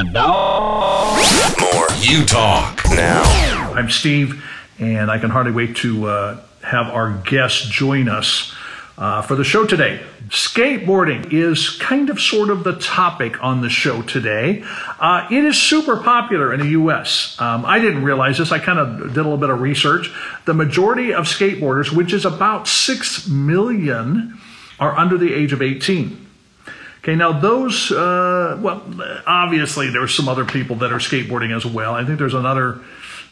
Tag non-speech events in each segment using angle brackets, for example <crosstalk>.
And now, more Utalk. Now. I'm Steve, and I can hardly wait to uh, have our guests join us uh, for the show today. Skateboarding is kind of sort of the topic on the show today. Uh, it is super popular in the US. Um, I didn't realize this. I kind of did a little bit of research. The majority of skateboarders, which is about 6 million, are under the age of 18. Okay, now those, uh, well, obviously there's some other people that are skateboarding as well. I think there's another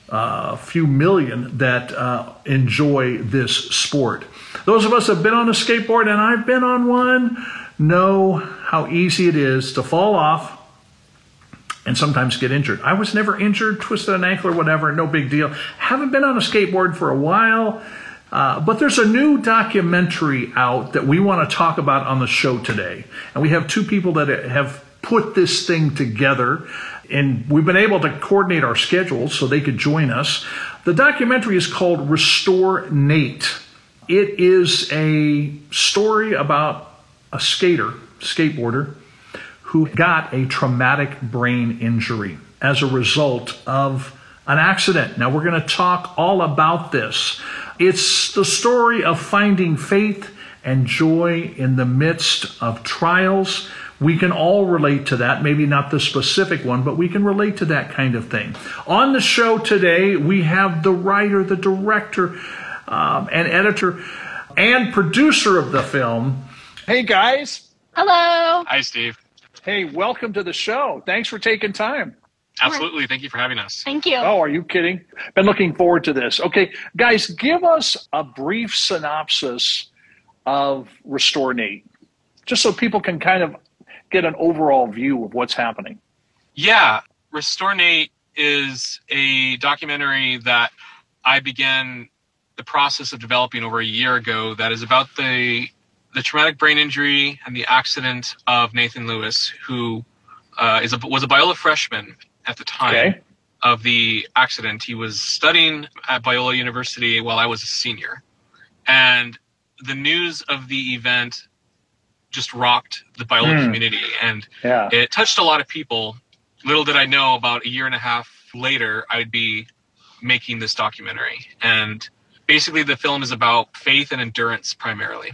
uh, few million that uh, enjoy this sport. Those of us that have been on a skateboard, and I've been on one, know how easy it is to fall off and sometimes get injured. I was never injured, twisted an ankle or whatever, no big deal. Haven't been on a skateboard for a while. Uh, but there's a new documentary out that we want to talk about on the show today. And we have two people that have put this thing together. And we've been able to coordinate our schedules so they could join us. The documentary is called Restore Nate. It is a story about a skater, skateboarder, who got a traumatic brain injury as a result of an accident. Now, we're going to talk all about this. It's the story of finding faith and joy in the midst of trials. We can all relate to that, maybe not the specific one, but we can relate to that kind of thing. On the show today, we have the writer, the director, um, and editor, and producer of the film. Hey, guys. Hello. Hi, Steve. Hey, welcome to the show. Thanks for taking time. Absolutely. Thank you for having us. Thank you. Oh, are you kidding? Been looking forward to this. Okay, guys, give us a brief synopsis of Restore Nate, just so people can kind of get an overall view of what's happening. Yeah, Restore Nate is a documentary that I began the process of developing over a year ago that is about the the traumatic brain injury and the accident of Nathan Lewis, who uh, is a, was a Biola freshman at the time Okay. of the accident. He was studying at Biola University while I was a senior. And the news of the event just rocked the Biola Hmm. community. And Yeah. it touched a lot of people. Little did I know about a year and a half later, I'd be making this documentary. And basically, the film is about faith and endurance primarily.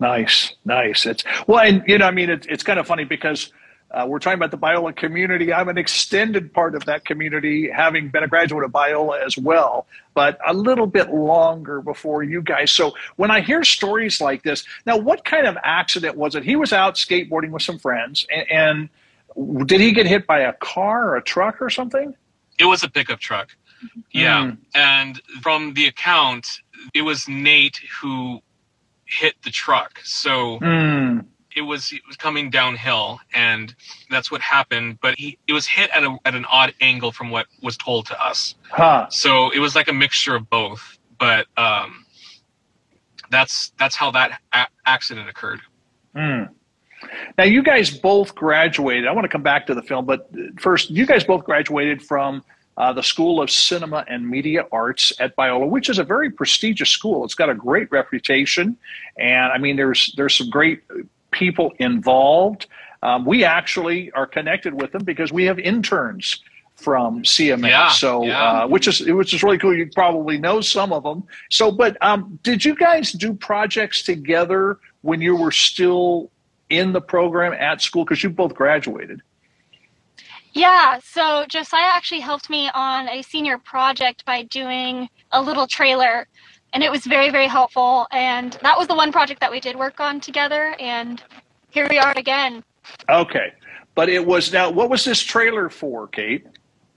Nice, nice. It's well, and you know, I mean, it, it's kind of funny because uh, we're talking about the Biola community. I'm an extended part of that community, having been a graduate of Biola as well, but a little bit longer before you guys. So when I hear stories like this, now, what kind of accident was it? He was out skateboarding with some friends, and, and did he get hit by a car or a truck or something? It was a pickup truck. Yeah. Hmm. And from the account, it was Nate who hit the truck. So Hmm. It was it was coming downhill and that's what happened but he it was hit at a at an odd angle from what was told to us Huh. so it was like a mixture of both but um that's that's how that a- accident occurred Hmm. Now, you guys both graduated. I want to come back to the film, but first, you guys both graduated from uh, the School of Cinema and Media Arts at Biola, which is a very prestigious school. It's got a great reputation, and I mean, there's there's some great people involved. Um, we actually are connected with them because we have interns from CMA. Yeah, so, yeah. Uh, which is which is really cool. You probably know some of them. So, but um, did you guys do projects together when you were still in the program at school? Because you both graduated. Yeah, so Josiah actually helped me on a senior project by doing a little trailer, and it was very, very helpful. And that was the one project that we did work on together, and here we are again. Okay, but it was now. What was this trailer for, Kate?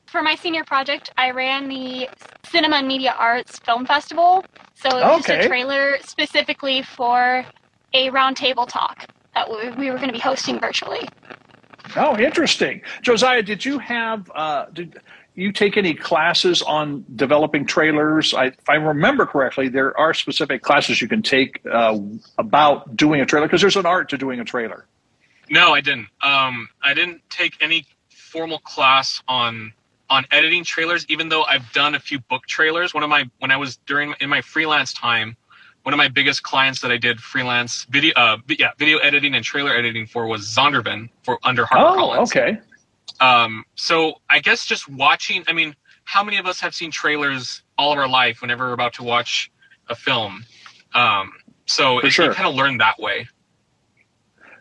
For my senior project, I ran the Cinema and Media Arts Film Festival. So it was just a trailer specifically for a roundtable talk that we we were going to be hosting virtually. Oh, interesting. Josiah, did you have uh, did you take any classes on developing trailers? I, if I remember correctly, there are specific classes you can take uh, about doing a trailer because there's an art to doing a trailer. no i didn't um i didn't take any formal class on on editing trailers even though i've done a few book trailers one of my when i was during in my freelance time one of my biggest clients that i did freelance video uh yeah video editing and trailer editing for was zondervan for under HarperCollins. Oh, okay. Um, so I guess just watching. I mean, how many of us have seen trailers all of our life whenever we're about to watch a film? Um, so For it, sure. you kind of learn that way.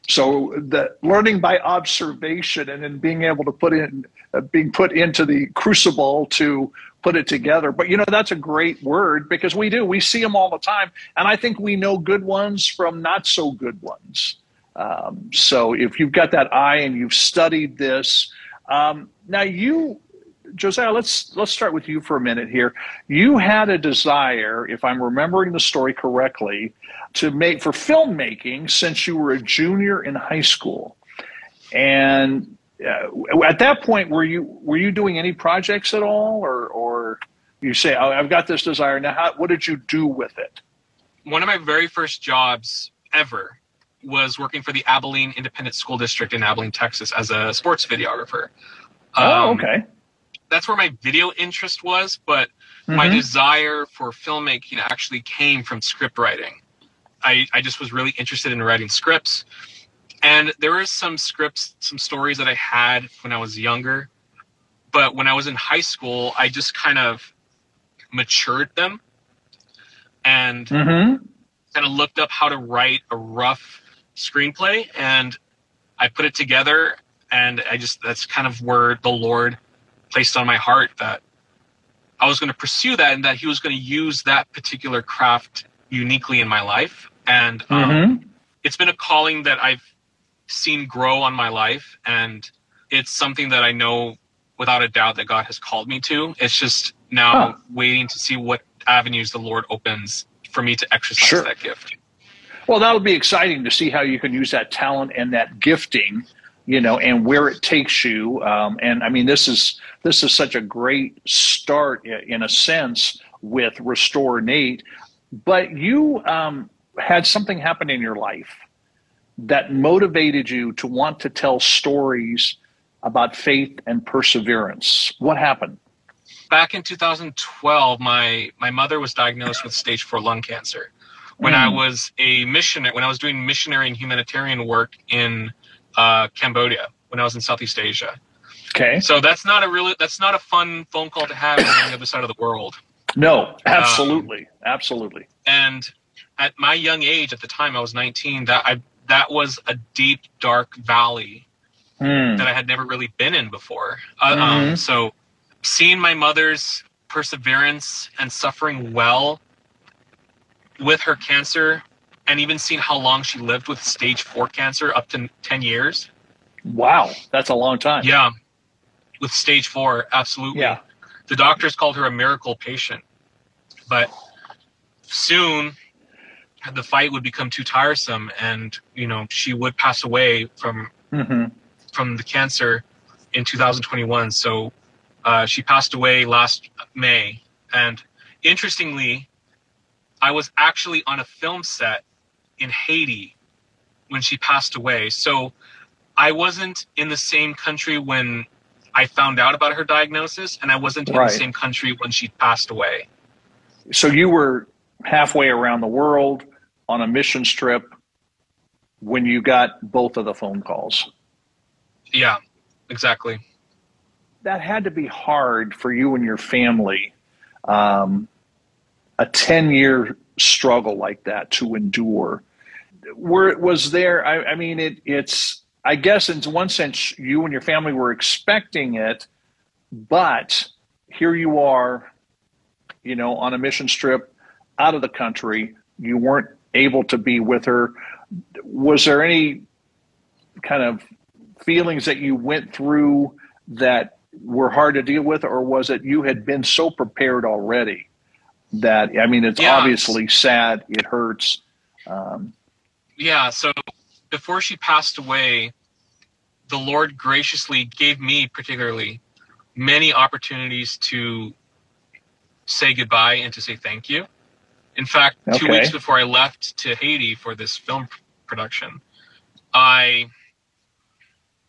So the learning by observation and then being able to put in, uh, being put into the crucible to put it together. But you know, that's a great word because we do, we see them all the time. And I think we know good ones from not so good ones. Um, so if you've got that eye and you've studied this, um, now you, Josiah, let's let's start with you for a minute here. You had a desire, if I'm remembering the story correctly, to make for filmmaking since you were a junior in high school, and uh, at that point, were you were you doing any projects at all, or or you say, oh, I've got this desire now? How, what did you do with it? One of my very first jobs ever was working for the Abilene Independent School District in Abilene, Texas, as a sports videographer. oh, Um, okay. That's where my video interest was, but my Mhm. desire for filmmaking actually came from script writing. I, I just was really interested in writing scripts. And there were some scripts, some stories that I had when I was younger. But when I was in high school, I just kind of matured them and Mm-hmm. kind of looked up how to write a rough screenplay and I put it together and I just that's kind of where the Lord placed on my heart that I was going to pursue that and that he was going to use that particular craft uniquely in my life and um, Mm-hmm. it's been a calling that I've seen grow on my life and it's something that I know without a doubt that God has called me to it's just now waiting to see what avenues the Lord opens for me to exercise Sure. that gift Well, that'll be exciting to see how you can use that talent and that gifting, you know, and where it takes you. Um, and I mean, this is this is such a great start in a sense with Restore Nate. But you um, had something happen in your life that motivated you to want to tell stories about faith and perseverance. What happened? back in 2012 my my mother was diagnosed with stage 4 lung cancer when i Mm. was a missionary when i was doing missionary and humanitarian work in uh, cambodia when i was in southeast asia Okay. so that's not a really that's not a fun phone call to have on the other side of the world No, absolutely, absolutely. and at my young age at the time i was 19 that i that was a deep dark valley Hmm. that I had never really been in before. Uh, Mhm. um, so seeing my mother's perseverance and suffering well with her cancer, and even seeing how long she lived with stage four cancer, up to ten years. Wow, that's a long time. Yeah, with stage four, absolutely. Yeah. The doctors called her a miracle patient, but soon the fight would become too tiresome, and you know she would pass away from hmm from the cancer in 2021. So uh, she passed away last May. And interestingly, I was actually on a film set in Haiti when she passed away. So I wasn't in the same country when I found out about her diagnosis, and I wasn't in the same country when she passed away. So you were halfway around the world on a mission trip when you got both of the phone calls. Yeah, exactly. That had to be hard for you and your family. Um, a 10 year struggle like that to endure. Where it was there, I, I mean, it, it's, I guess in one sense, you and your family were expecting it, but here you are, you know, on a mission trip out of the country. You weren't able to be with her. Was there any kind of feelings that you went through that were hard to deal with, or was it you had been so prepared already that, I mean, it's Yeah. obviously sad, it hurts. Um, Yeah, so before she passed away, the Lord graciously gave me, particularly, many opportunities to say goodbye and to say thank you. In fact, two weeks before I left to Haiti for this film production, I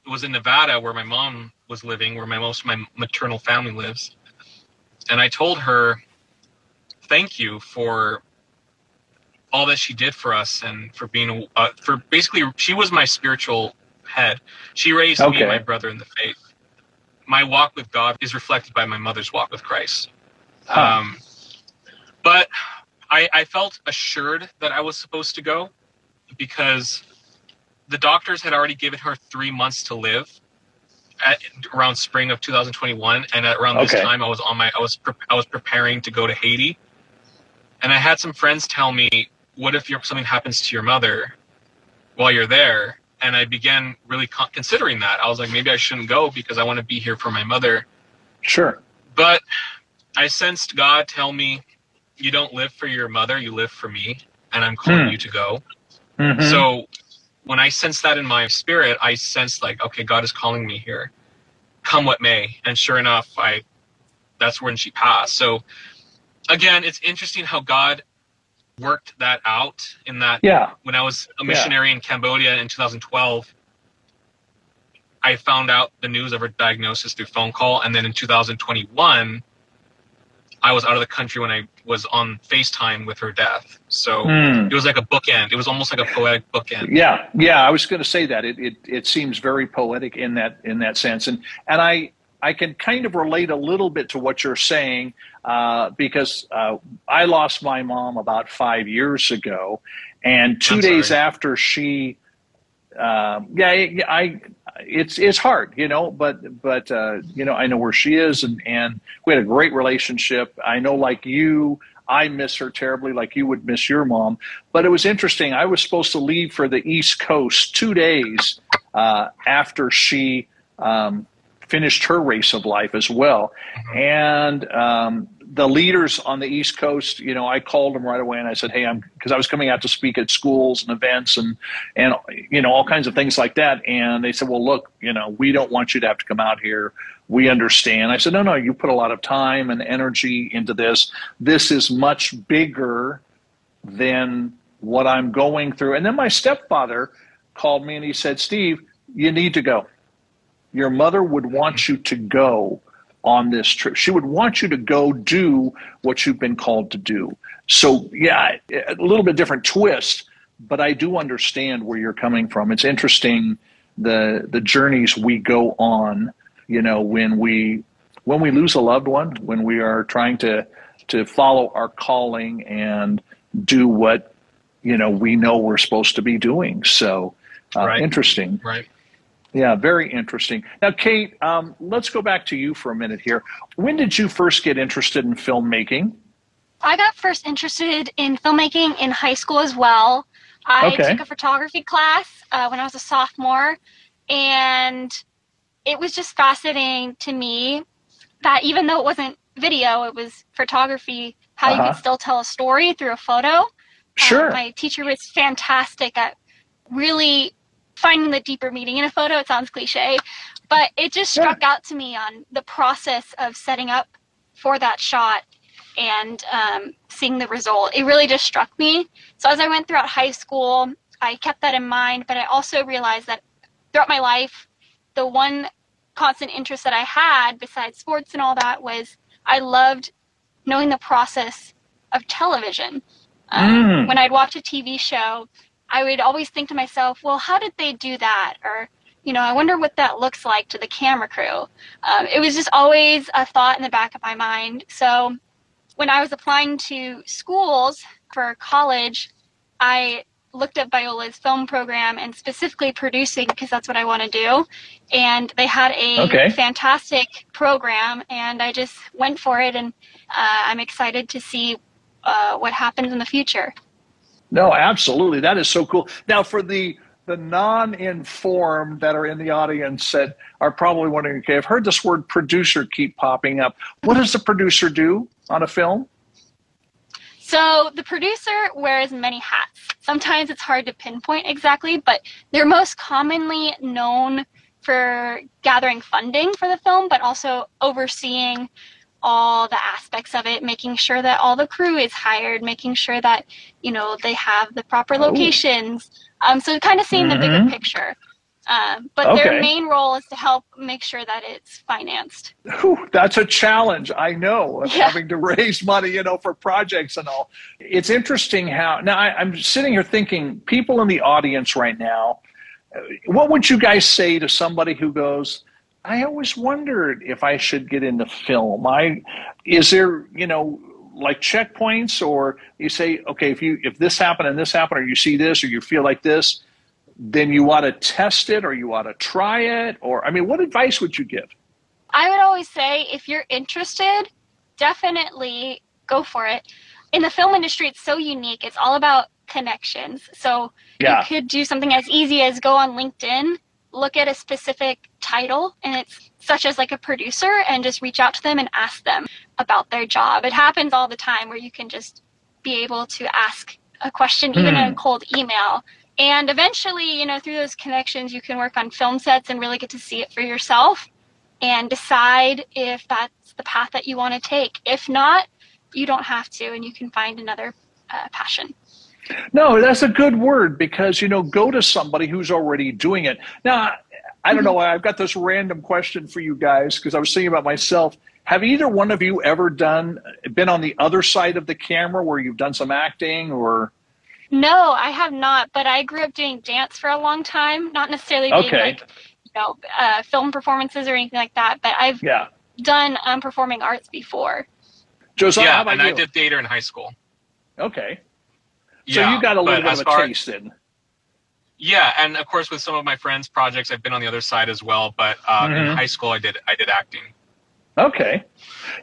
was in Nevada where my mom was living, where my most of my maternal family lives. And I told her, thank you for all that she did for us and for being uh, for basically she was my spiritual head. She raised me and my brother in the faith. My walk with God is reflected by my mother's walk with Christ. Huh. Um, but I, I felt assured that I was supposed to go because the doctors had already given her three months to live at around spring of 2021 and at around this time i was on my i was pre- i was preparing to go to haiti and i had some friends tell me what if your, something happens to your mother while you're there and i began really con- considering that i was like maybe i shouldn't go because i want to be here for my mother Sure. but i sensed god tell me you don't live for your mother you live for me and i'm calling Hmm. you to go Mhm. so when I sensed that in my spirit, I sensed like, okay, God is calling me here, come what may. And sure enough, I that's when she passed. So again, it's interesting how God worked that out in that yeah. when I was a missionary in Cambodia in 2012, I found out the news of her diagnosis through phone call. And then in 2021, I was out of the country when I was on FaceTime with her death. So Hmm. it was like a bookend. It was almost like a poetic bookend. Yeah, yeah, I was going to say that it, it it seems very poetic in that in that sense, and and I I can kind of relate a little bit to what you're saying uh, because uh, I lost my mom about five years ago, and 2 I'm days sorry. after she, um, yeah, I, I it's it's hard, you know, but but uh, you know I know where she is, and and we had a great relationship. I know, like you. I miss her terribly, like you would miss your mom. But it was interesting. I was supposed to leave for the East Coast two days uh, after she um, finished her race of life as well. And um, the leaders on the East Coast, you know, I called them right away and I said, "Hey, I'm," because I was coming out to speak at schools and events and and you know all kinds of things like that. And they said, "Well, look, you know, we don't want you to have to come out here." We understand. I said, no, no, you put a lot of time and energy into this. This is much bigger than what I'm going through. And then my stepfather called me and he said, Steve, you need to go. Your mother would want you to go on this trip. She would want you to go do what you've been called to do. So, yeah, a little bit different twist, but I do understand where you're coming from. It's interesting the the journeys we go on, you know, when we when we lose a loved one, when we are trying to to follow our calling and do what you know we know we're supposed to be doing. So uh, Right. interesting. Right. Yeah, very interesting. Now, Kate, um, let's go back to you for a minute here. When did you first get interested in filmmaking? I got first interested in filmmaking in high school as well. I Okay. took a photography class uh, when I was a sophomore, and it was just fascinating to me that even though it wasn't video, it was photography, how you Uh-huh. could still tell a story through a photo. Uh, Sure. my teacher was fantastic at really finding the deeper meaning in a photo. It sounds cliche, but it just Yeah. struck out to me on the process of setting up for that shot and um, seeing the result. It really just struck me. So as I went throughout high school, I kept that in mind, but I also realized that throughout my life, the one constant interest that I had besides sports and all that was I loved knowing the process of television. Um, Mm. When I'd watch a TV show, I would always think to myself, well, how did they do that? Or, you know, I wonder what that looks like to the camera crew. Um, it was just always a thought in the back of my mind. So when I was applying to schools for college, I looked at Biola's film program and specifically producing because that's what I want to do. And they had a Okay. fantastic program, and I just went for it. And uh, I'm excited to see uh, what happens in the future. No, absolutely. That is so cool. Now, for the the non-informed that are in the audience that are probably wondering, okay, I've heard this word producer keep popping up. What does the producer do on a film? So the producer wears many hats. Sometimes it's hard to pinpoint exactly, but they're most commonly known for gathering funding for the film, but also overseeing all the aspects of it, making sure that all the crew is hired, making sure that you know they have the proper Oh. locations. Um, so kind of seeing the bigger Mhm. picture. Um, but Okay. their main role is to help make sure that it's financed. Whew, that's a challenge. I know of Yeah. having to <laughs> raise money, you know, for projects and all. It's interesting how now I, I'm sitting here thinking, people in the audience right now, what would you guys say to somebody who goes, I always wondered if I should get into film. I is there, you know, like checkpoints or you say, okay, if you if this happened and this happened or you see this or you feel like this, then you ought to test it or you ought to try it or I mean, what advice would you give? I would always say if you're interested, definitely go for it. In the film industry, it's so unique. It's all about connections. So yeah. you could do something as easy as go on LinkedIn, look at a specific title, and it's such as like a producer, and just reach out to them and ask them about their job. It happens all the time where you can just be able to ask a question, even mm. in a hmm. cold email. And eventually, you know, through those connections, you can work on film sets and really get to see it for yourself and decide if that's the path that you want to take. If not, you don't have to, and you can find another uh, passion. No, that's a good word because, you know, go to somebody who's already doing it. Now, I don't know. Why I've got this random question for you guys because I was thinking about myself. Have either one of you ever done, been on the other side of the camera where you've done some acting or? No, I have not, but I grew up doing dance for a long time, not necessarily being okay. like, you know, uh, film performances or anything like that, but I've yeah. done um, performing arts before. Josiah, yeah, and you? I did theater in high school. Okay. So yeah, you got a little bit of a far, taste in. Yeah, and of course with some of my friends' projects, I've been on the other side as well. But uh, mm-hmm. in high school, I did I did acting. Okay,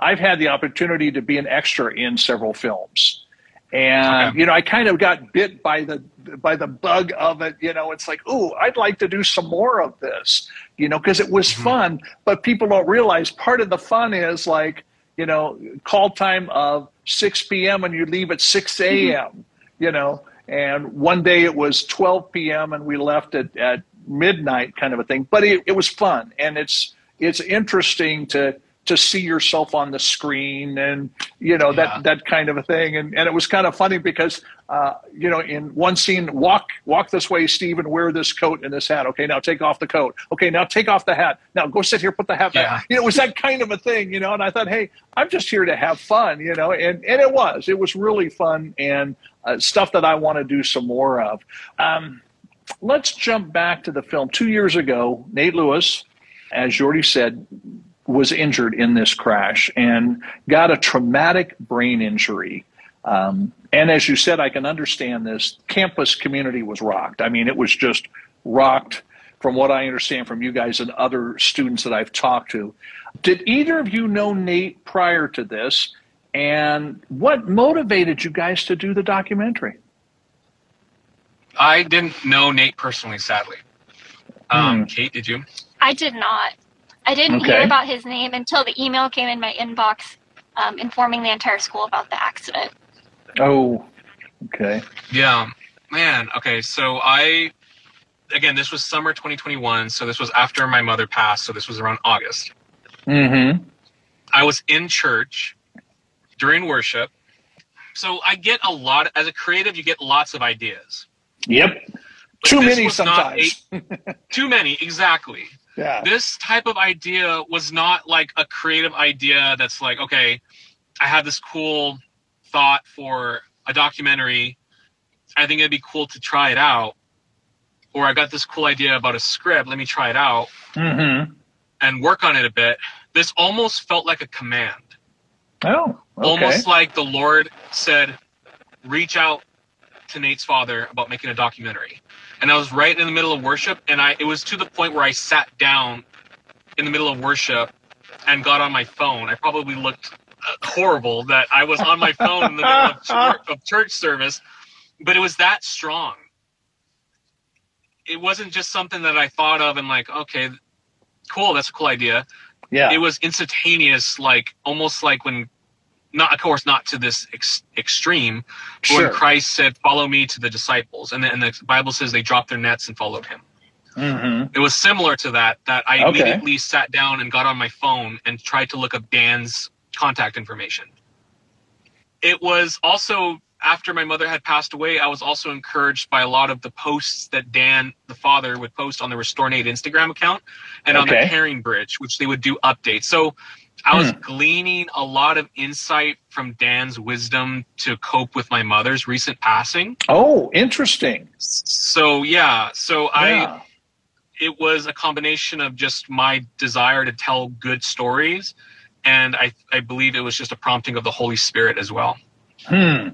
I've had the opportunity to be an extra in several films, and okay. you know I kind of got bit by the by the bug of it. You know, it's like, oh, I'd like to do some more of this. You know, because it was mm-hmm. fun. But people don't realize part of the fun is like you know call time of 6 p.m. and you leave at 6 a.m. Mm-hmm you know, and one day it was 12 p.m. and we left at, at midnight kind of a thing. But it, it was fun and it's it's interesting to to see yourself on the screen and you know that yeah. that kind of a thing. And and it was kind of funny because uh, you know in one scene walk walk this way Stephen wear this coat and this hat. Okay now take off the coat. Okay now take off the hat. Now go sit here put the hat yeah. back you know it was that kind of a thing you know and I thought hey I'm just here to have fun you know and and it was. It was really fun and uh, stuff that I want to do some more of. Um, let's jump back to the film. Two years ago Nate Lewis as Jordy said was injured in this crash and got a traumatic brain injury. Um, and as you said, I can understand this. Campus community was rocked. I mean, it was just rocked from what I understand from you guys and other students that I've talked to. Did either of you know Nate prior to this? And what motivated you guys to do the documentary? I didn't know Nate personally, sadly. Um, hmm. Kate, did you? I did not. I didn't okay. hear about his name until the email came in my inbox um, informing the entire school about the accident. Oh, okay. Yeah, man. Okay, so I, again, this was summer 2021, so this was after my mother passed, so this was around August. Mm-hmm. I was in church during worship. So I get a lot, as a creative, you get lots of ideas. Yep. But too many sometimes. A, <laughs> too many, exactly. Yeah. This type of idea was not like a creative idea that's like, okay, I have this cool thought for a documentary. I think it'd be cool to try it out. Or I got this cool idea about a script. Let me try it out mm-hmm. and work on it a bit. This almost felt like a command. Oh, okay. Almost like the Lord said, reach out to Nate's father about making a documentary and I was right in the middle of worship, and I it was to the point where I sat down in the middle of worship and got on my phone. I probably looked uh, horrible that I was on my phone in the middle of, church, <laughs> of church service, but it was that strong. It wasn't just something that I thought of and like, okay, cool, that's a cool idea. Yeah. It was instantaneous, like almost like when not of course not to this ex- extreme sure. when christ said follow me to the disciples and, the, and the bible says they dropped their nets and followed him mm-hmm. it was similar to that that i okay. immediately sat down and got on my phone and tried to look up dan's contact information it was also after my mother had passed away i was also encouraged by a lot of the posts that dan the father would post on the restore nate instagram account and okay. on the CaringBridge which they would do updates so I was hmm. gleaning a lot of insight from Dan's wisdom to cope with my mother's recent passing. Oh, interesting. So yeah, so yeah. I it was a combination of just my desire to tell good stories, and I, I believe it was just a prompting of the Holy Spirit as well. Hmm.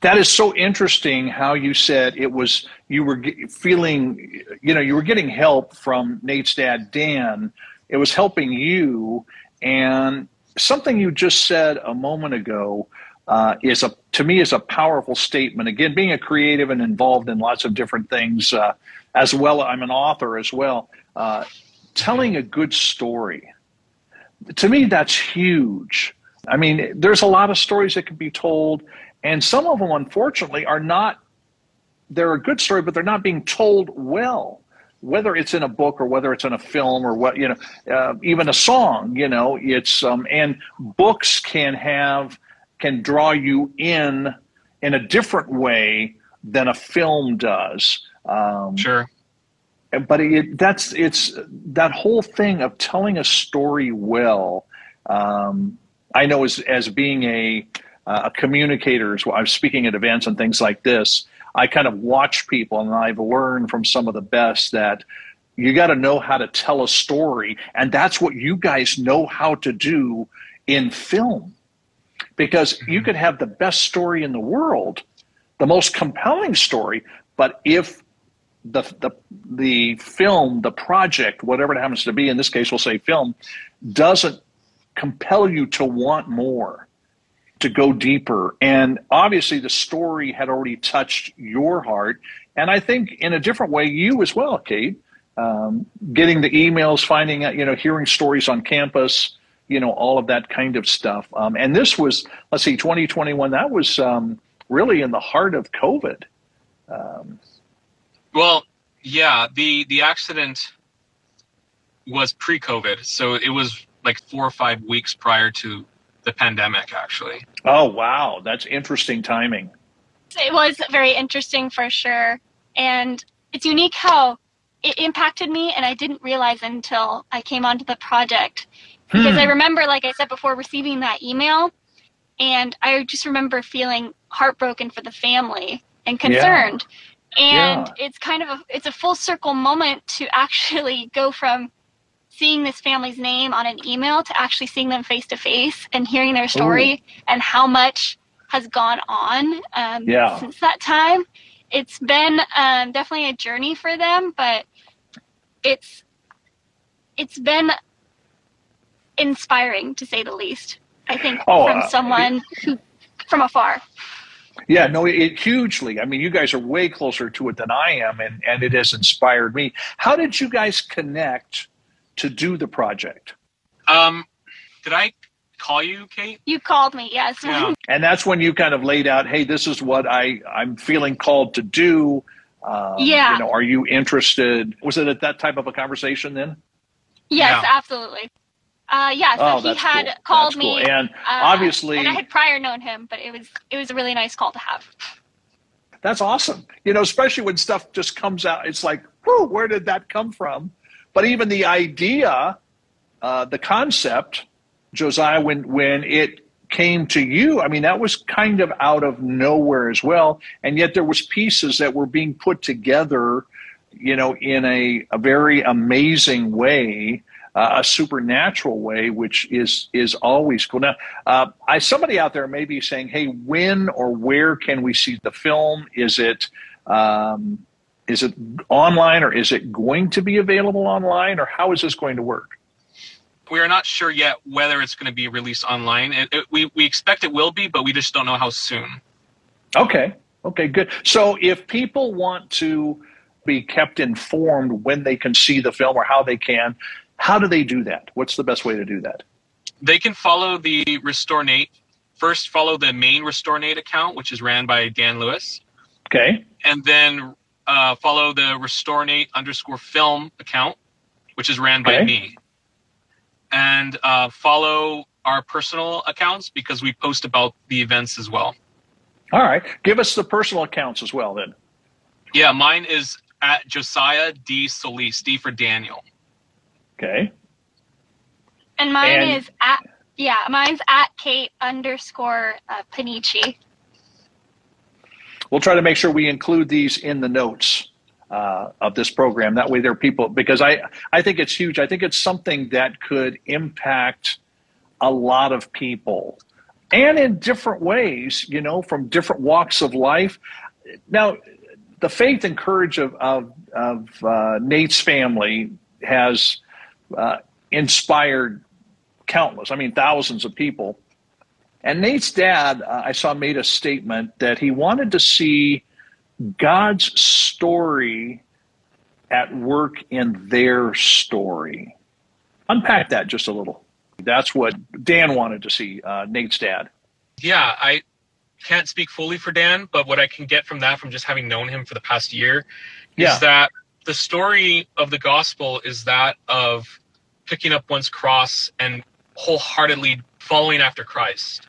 That is so interesting how you said it was you were feeling, you know, you were getting help from Nate's dad, Dan. It was helping you. And something you just said a moment ago uh, is a to me is a powerful statement. Again, being a creative and involved in lots of different things, uh, as well. I'm an author as well. Uh, telling a good story, to me, that's huge. I mean, there's a lot of stories that can be told, and some of them, unfortunately, are not. They're a good story, but they're not being told well whether it's in a book or whether it's in a film or what you know uh, even a song you know it's um, and books can have can draw you in in a different way than a film does. Um, sure. But it, that's it's that whole thing of telling a story well. Um, I know as as being a a communicator, as well, I'm speaking at events and things like this. I kind of watch people, and I've learned from some of the best that you got to know how to tell a story, and that's what you guys know how to do in film. Because you mm-hmm. could have the best story in the world, the most compelling story, but if the the the film, the project, whatever it happens to be, in this case we'll say film, doesn't compel you to want more, to go deeper. And obviously the story had already touched your heart. And I think in a different way, you as well, Kate, um, getting the emails, finding out, you know, hearing stories on campus, you know, all of that kind of stuff. Um, and this was, let's see, 2021, that was um, really in the heart of COVID. Um, well, yeah, the, the accident was pre COVID. So it was like four or five weeks prior to the pandemic, actually. Oh, wow. That's interesting timing. It was very interesting for sure. And it's unique how it impacted me, and I didn't realize until I came onto the project because hmm. I remember, like I said before, receiving that email, and I just remember feeling heartbroken for the family and concerned. Yeah. And yeah. it's kind of a it's a full circle moment to <laughs> actually go from seeing this family's name on an email to actually seeing them face to face and hearing their story Ooh. and how much has gone on um, yeah. since that time. It's been um, definitely a journey for them, but it's it's been inspiring to say the least. I think oh, from uh, someone who from afar. Yeah, no, it hugely. I mean, you guys are way closer to it than I am, and and it has inspired me. How did you guys connect to do the project? Um, did I call you, Kate? You called me, yes. Yeah. <laughs> and that's when you kind of laid out, hey, this is what I I'm feeling called to do. Um, yeah. You know, are you interested? Was it at that type of a conversation then? Yes, yeah. absolutely. Uh, yeah, so oh, he had cool. called that's me, cool. and uh, obviously, and I had prior known him, but it was it was a really nice call to have. That's awesome. You know, especially when stuff just comes out, it's like, whoo, where did that come from? But even the idea, uh, the concept, Josiah, when when it came to you, I mean, that was kind of out of nowhere as well, and yet there was pieces that were being put together, you know, in a, a very amazing way uh, a supernatural way, which is is always cool. Now, uh, I somebody out there may be saying, "Hey, when or where can we see the film? Is it um, is it online or is it going to be available online, or how is this going to work?" We are not sure yet whether it's going to be released online. It, it, we we expect it will be, but we just don't know how soon. Okay. Okay. Good. So, if people want to be kept informed when they can see the film or how they can, how do they do that? What's the best way to do that? They can follow the Restore Nate. First, follow the main Restore Nate account, which is ran by Dan Lewis. Okay. And then uh, follow the Restore Nate underscore film account, which is ran okay. by me. And uh, follow our personal accounts because we post about the events as well. All right. Give us the personal accounts as well, then. Yeah, mine is at Josiah D. Solis, D for Daniel. Okay. And mine and, is at yeah, mine's at Kate underscore uh, Panichi. We'll try to make sure we include these in the notes uh, of this program. That way, there are people because I I think it's huge. I think it's something that could impact a lot of people, and in different ways. You know, from different walks of life. Now, the faith and courage of of, of uh, Nate's family has uh, inspired countless. I mean, thousands of people. And Nate's dad, uh, I saw, made a statement that he wanted to see God's story at work in their story. Unpack that just a little. That's what Dan wanted to see, uh, Nate's dad. Yeah, I can't speak fully for Dan, but what I can get from that, from just having known him for the past year, Yeah. is that the story of the gospel is that of picking up one's cross and wholeheartedly following after Christ.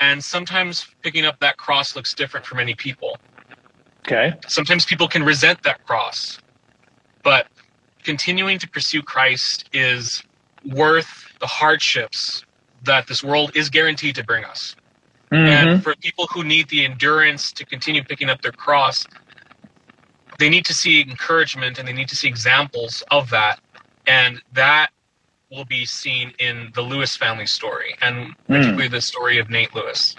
And sometimes picking up that cross looks different for many people. Okay. Sometimes people can resent that cross. But continuing to pursue Christ is worth the hardships that this world is guaranteed to bring us. Mm-hmm. And for people who need the endurance to continue picking up their cross, they need to see encouragement and they need to see examples of that. And that will be seen in the Lewis family story, and particularly the story of Nate Lewis.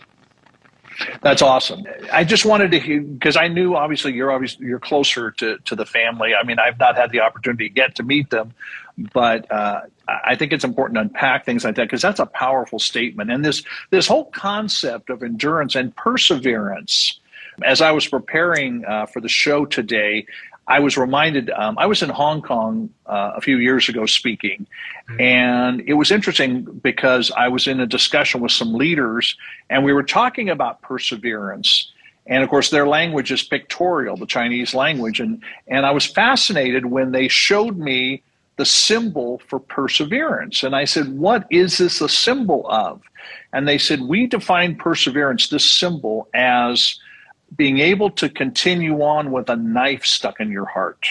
That's awesome. I just wanted to hear because I knew obviously you're obviously you're closer to to the family. I mean, I've not had the opportunity yet to meet them, but uh, I think it's important to unpack things like that because that's a powerful statement. And this this whole concept of endurance and perseverance. As I was preparing uh, for the show today, I was reminded. Um, I was in Hong Kong uh, a few years ago speaking, and it was interesting because I was in a discussion with some leaders, and we were talking about perseverance. And of course, their language is pictorial, the Chinese language, and and I was fascinated when they showed me the symbol for perseverance, and I said, "What is this a symbol of?" And they said, "We define perseverance, this symbol, as." Being able to continue on with a knife stuck in your heart.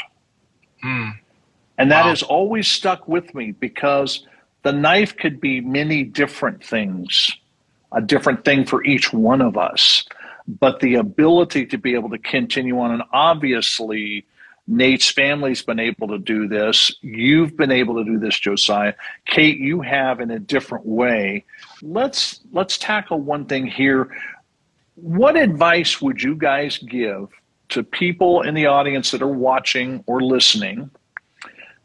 Hmm. And that Wow. has always stuck with me because the knife could be many different things, a different thing for each one of us. But the ability to be able to continue on, and obviously, Nate's family's been able to do this. You've been able to do this, Josiah. Kate, you have in a different way. Let's let's tackle one thing here what advice would you guys give to people in the audience that are watching or listening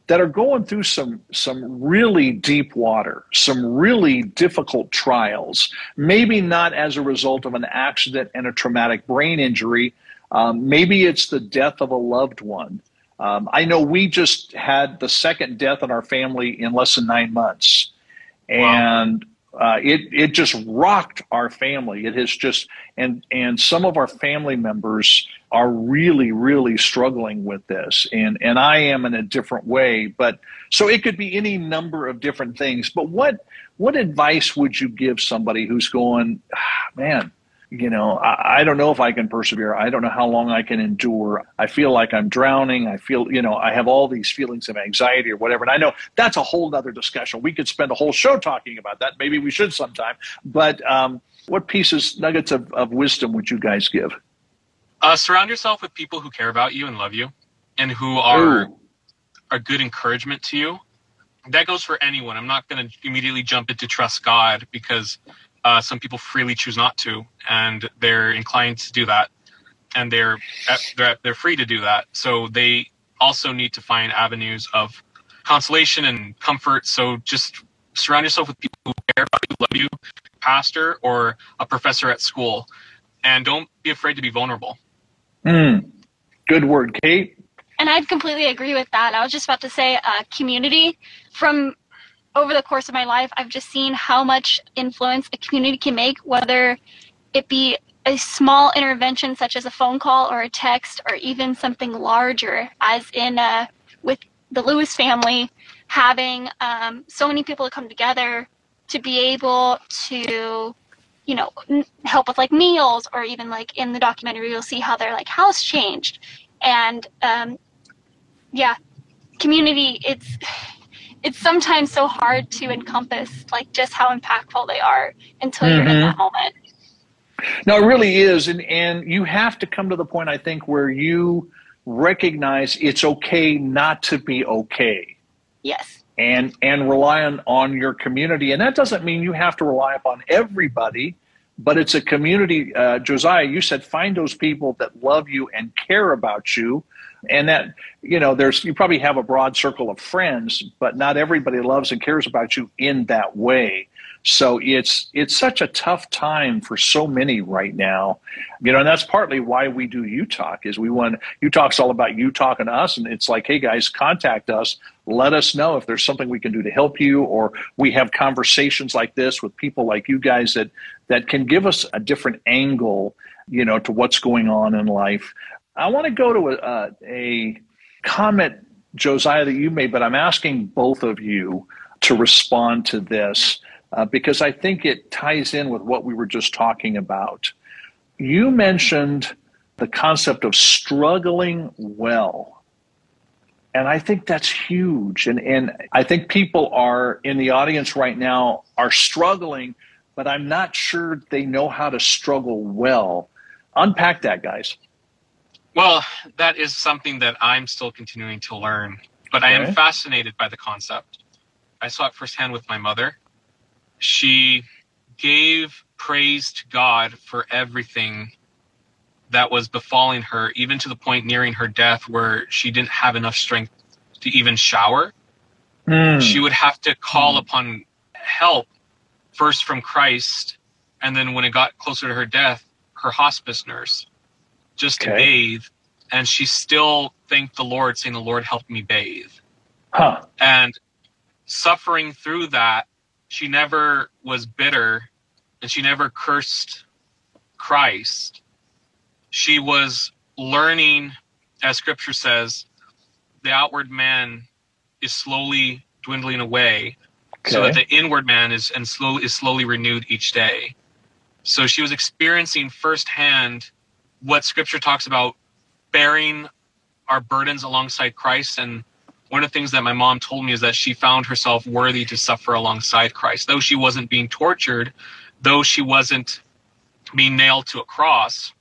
that are going through some some really deep water, some really difficult trials, maybe not as a result of an accident and a traumatic brain injury, um, maybe it's the death of a loved one. Um, I know we just had the second death in our family in less than nine months, and uh, it it just rocked our family. It has just and and some of our family members are really really struggling with this, and and I am in a different way. But so it could be any number of different things. But what what advice would you give somebody who's going, ah, man? You know, I, I don't know if I can persevere. I don't know how long I can endure. I feel like I'm drowning. I feel, you know, I have all these feelings of anxiety or whatever. And I know that's a whole other discussion. We could spend a whole show talking about that. Maybe we should sometime. But um, what pieces, nuggets of, of wisdom would you guys give? Uh, surround yourself with people who care about you and love you, and who are Ooh. are good encouragement to you. That goes for anyone. I'm not going to immediately jump into trust God because uh, some people freely choose not to, and they're inclined to do that, and they're they're they're free to do that. So they also need to find avenues of consolation and comfort. So just surround yourself with people who care about you, love you, pastor or a professor at school, and don't be afraid to be vulnerable. Mm. Good word, Kate. And I'd completely agree with that. I was just about to say uh, community. From over the course of my life, I've just seen how much influence a community can make, whether it be a small intervention such as a phone call or a text, or even something larger, as in uh, with the Lewis family, having um, so many people to come together to be able to you know help with like meals or even like in the documentary you'll see how their like house changed. And um, yeah community it's it's sometimes so hard to encompass like just how impactful they are until you're in that moment No, it really is, and and you have to come to the point I think where you recognize it's okay not to be okay. Yes. And and rely on, on your community. And that doesn't mean you have to rely upon everybody, but it's a community. Uh, Josiah, you said find those people that love you and care about you. And that, you know, there's you probably have a broad circle of friends, but not everybody loves and cares about you in that way. So it's it's such a tough time for so many right now, you know, and that's partly why we do Utalk is we want Utalk's all about you talking to us, and it's like, hey guys, contact us, let us know if there's something we can do to help you, or we have conversations like this with people like you guys that that can give us a different angle, you know, to what's going on in life. I want to go to a, a comment, Josiah, that you made, but I'm asking both of you to respond to this uh, because I think it ties in with what we were just talking about. You mentioned the concept of struggling well. And I think that's huge. And, and I think people are in the audience right now are struggling, but I'm not sure they know how to struggle well. Unpack that, guys. Well, that is something that I'm still continuing to learn, but okay. I am fascinated by the concept. I saw it firsthand with my mother she gave praise to God for everything that was befalling her, even to the point nearing her death where she didn't have enough strength to even shower. Mm. She would have to call mm. upon help first from Christ, and then when it got closer to her death, her hospice nurse just okay. to bathe. And she still thanked the Lord, saying, The Lord helped me bathe. Huh. And suffering through that, she never was bitter and she never cursed Christ. She was learning, as scripture says, the outward man is slowly dwindling away okay. so that the inward man is and slowly is slowly renewed each day. So she was experiencing firsthand what scripture talks about bearing our burdens alongside Christ and one of the things that my mom told me is that she found herself worthy to suffer alongside Christ. Though she wasn't being tortured, though she wasn't being nailed to a cross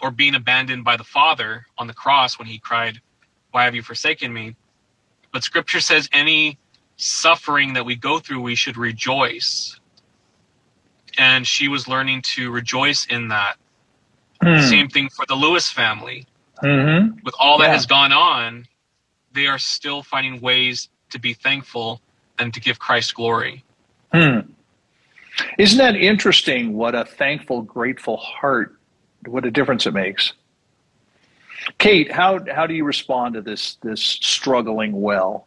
or being abandoned by the Father on the cross when he cried, Why have you forsaken me? But scripture says any suffering that we go through, we should rejoice. And she was learning to rejoice in that. Mm. Same thing for the Lewis family. Mm-hmm. With all that yeah. has gone on, they are still finding ways to be thankful and to give Christ glory. Hmm. Isn't that interesting? What a thankful, grateful heart, what a difference it makes. Kate, how, how do you respond to this, this struggling well?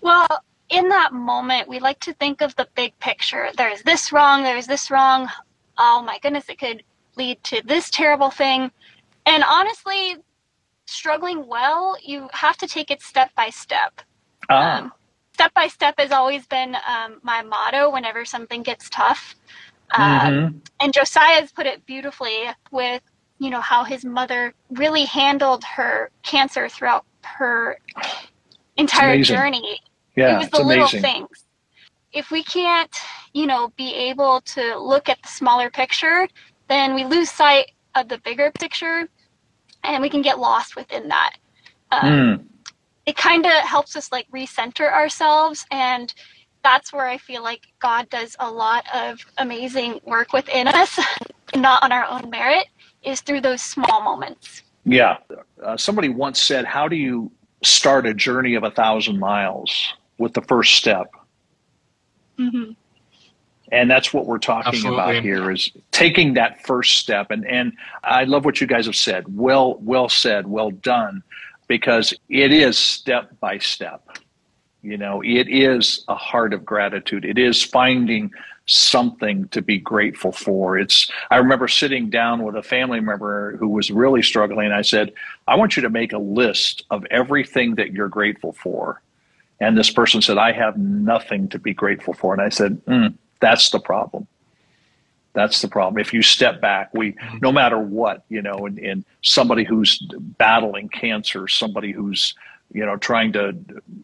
Well, in that moment, we like to think of the big picture. There's this wrong, there's this wrong. Oh my goodness, it could lead to this terrible thing. And honestly, struggling well, you have to take it step by step. Ah. Um, step by step has always been um, my motto whenever something gets tough. Um, mm-hmm. And Josiah has put it beautifully with, you know, how his mother really handled her cancer throughout her entire journey. Yeah, it was the little amazing. things. If we can't, you know, be able to look at the smaller picture, then we lose sight of the bigger picture and we can get lost within that. Um, mm. It kind of helps us like recenter ourselves, and that's where I feel like God does a lot of amazing work within us, <laughs> not on our own merit, is through those small moments. Yeah. Uh, somebody once said, How do you start a journey of a thousand miles with the first step? Mm-hmm and that's what we're talking Absolutely. about here is taking that first step. And and i love what you guys have said. Well well said well done because it is step by step. You know it is a heart of gratitude. It is finding something to be grateful for. It's i remember sitting down with a family member who was really struggling. I said i want you to make a list of everything that you're grateful for. And this person said i have nothing to be grateful for. And i said mm, that's the problem. That's the problem. If you step back, we, mm-hmm. no matter what, you know, and, and somebody who's battling cancer, somebody who's, you know, trying to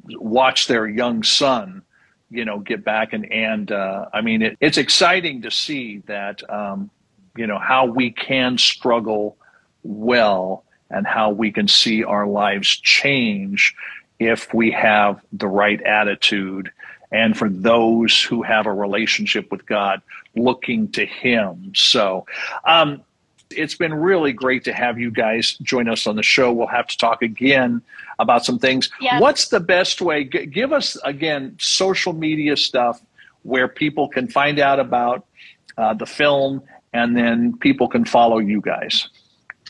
watch their young son, you know, get back and and uh, I mean, it, it's exciting to see that, um, you know, how we can struggle well and how we can see our lives change if we have the right attitude. And for those who have a relationship with God, looking to Him. So, um, it's been really great to have you guys join us on the show. We'll have to talk again about some things. Yes. What's the best way? G- give us again social media stuff where people can find out about uh, the film and then people can follow you guys.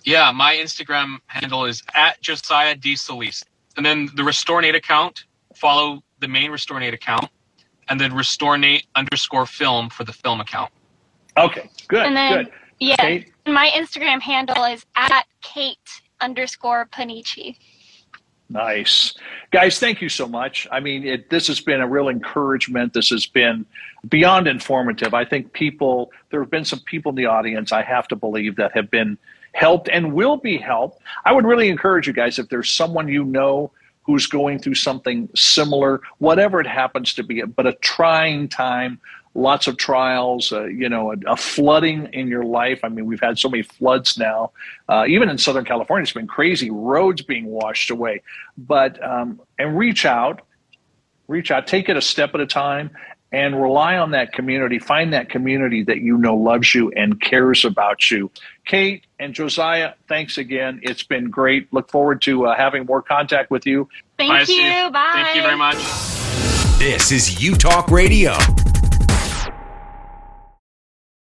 Yeah, my Instagram handle is at Josiah D. Solis. And then the Restore Nate account, follow the main Restore Nate account, and then Restore Nate underscore film for the film account. Okay, good, And then, good. yeah, Kate? my Instagram handle is at Kate underscore Panichi. Nice. Guys, thank you so much. I mean, it, this has been a real encouragement. This has been beyond informative. I think people, there have been some people in the audience, I have to believe, that have been helped and will be helped. I would really encourage you guys, if there's someone you know who's going through something similar, whatever it happens to be, but a trying time, lots of trials, uh, you know, a, a, flooding in your life. I mean, we've had so many floods now. Uh, even in Southern California, it's been crazy. Roads being washed away. But um, and reach out, reach out, take it a step at a time, and rely on that community. Find that community that you know loves you and cares about you. Kate and Josiah, thanks again. It's been great. Look forward to uh, having more contact with you. Thank Bye, you. Steve. Bye. Thank you very much. This is Utalk Radio.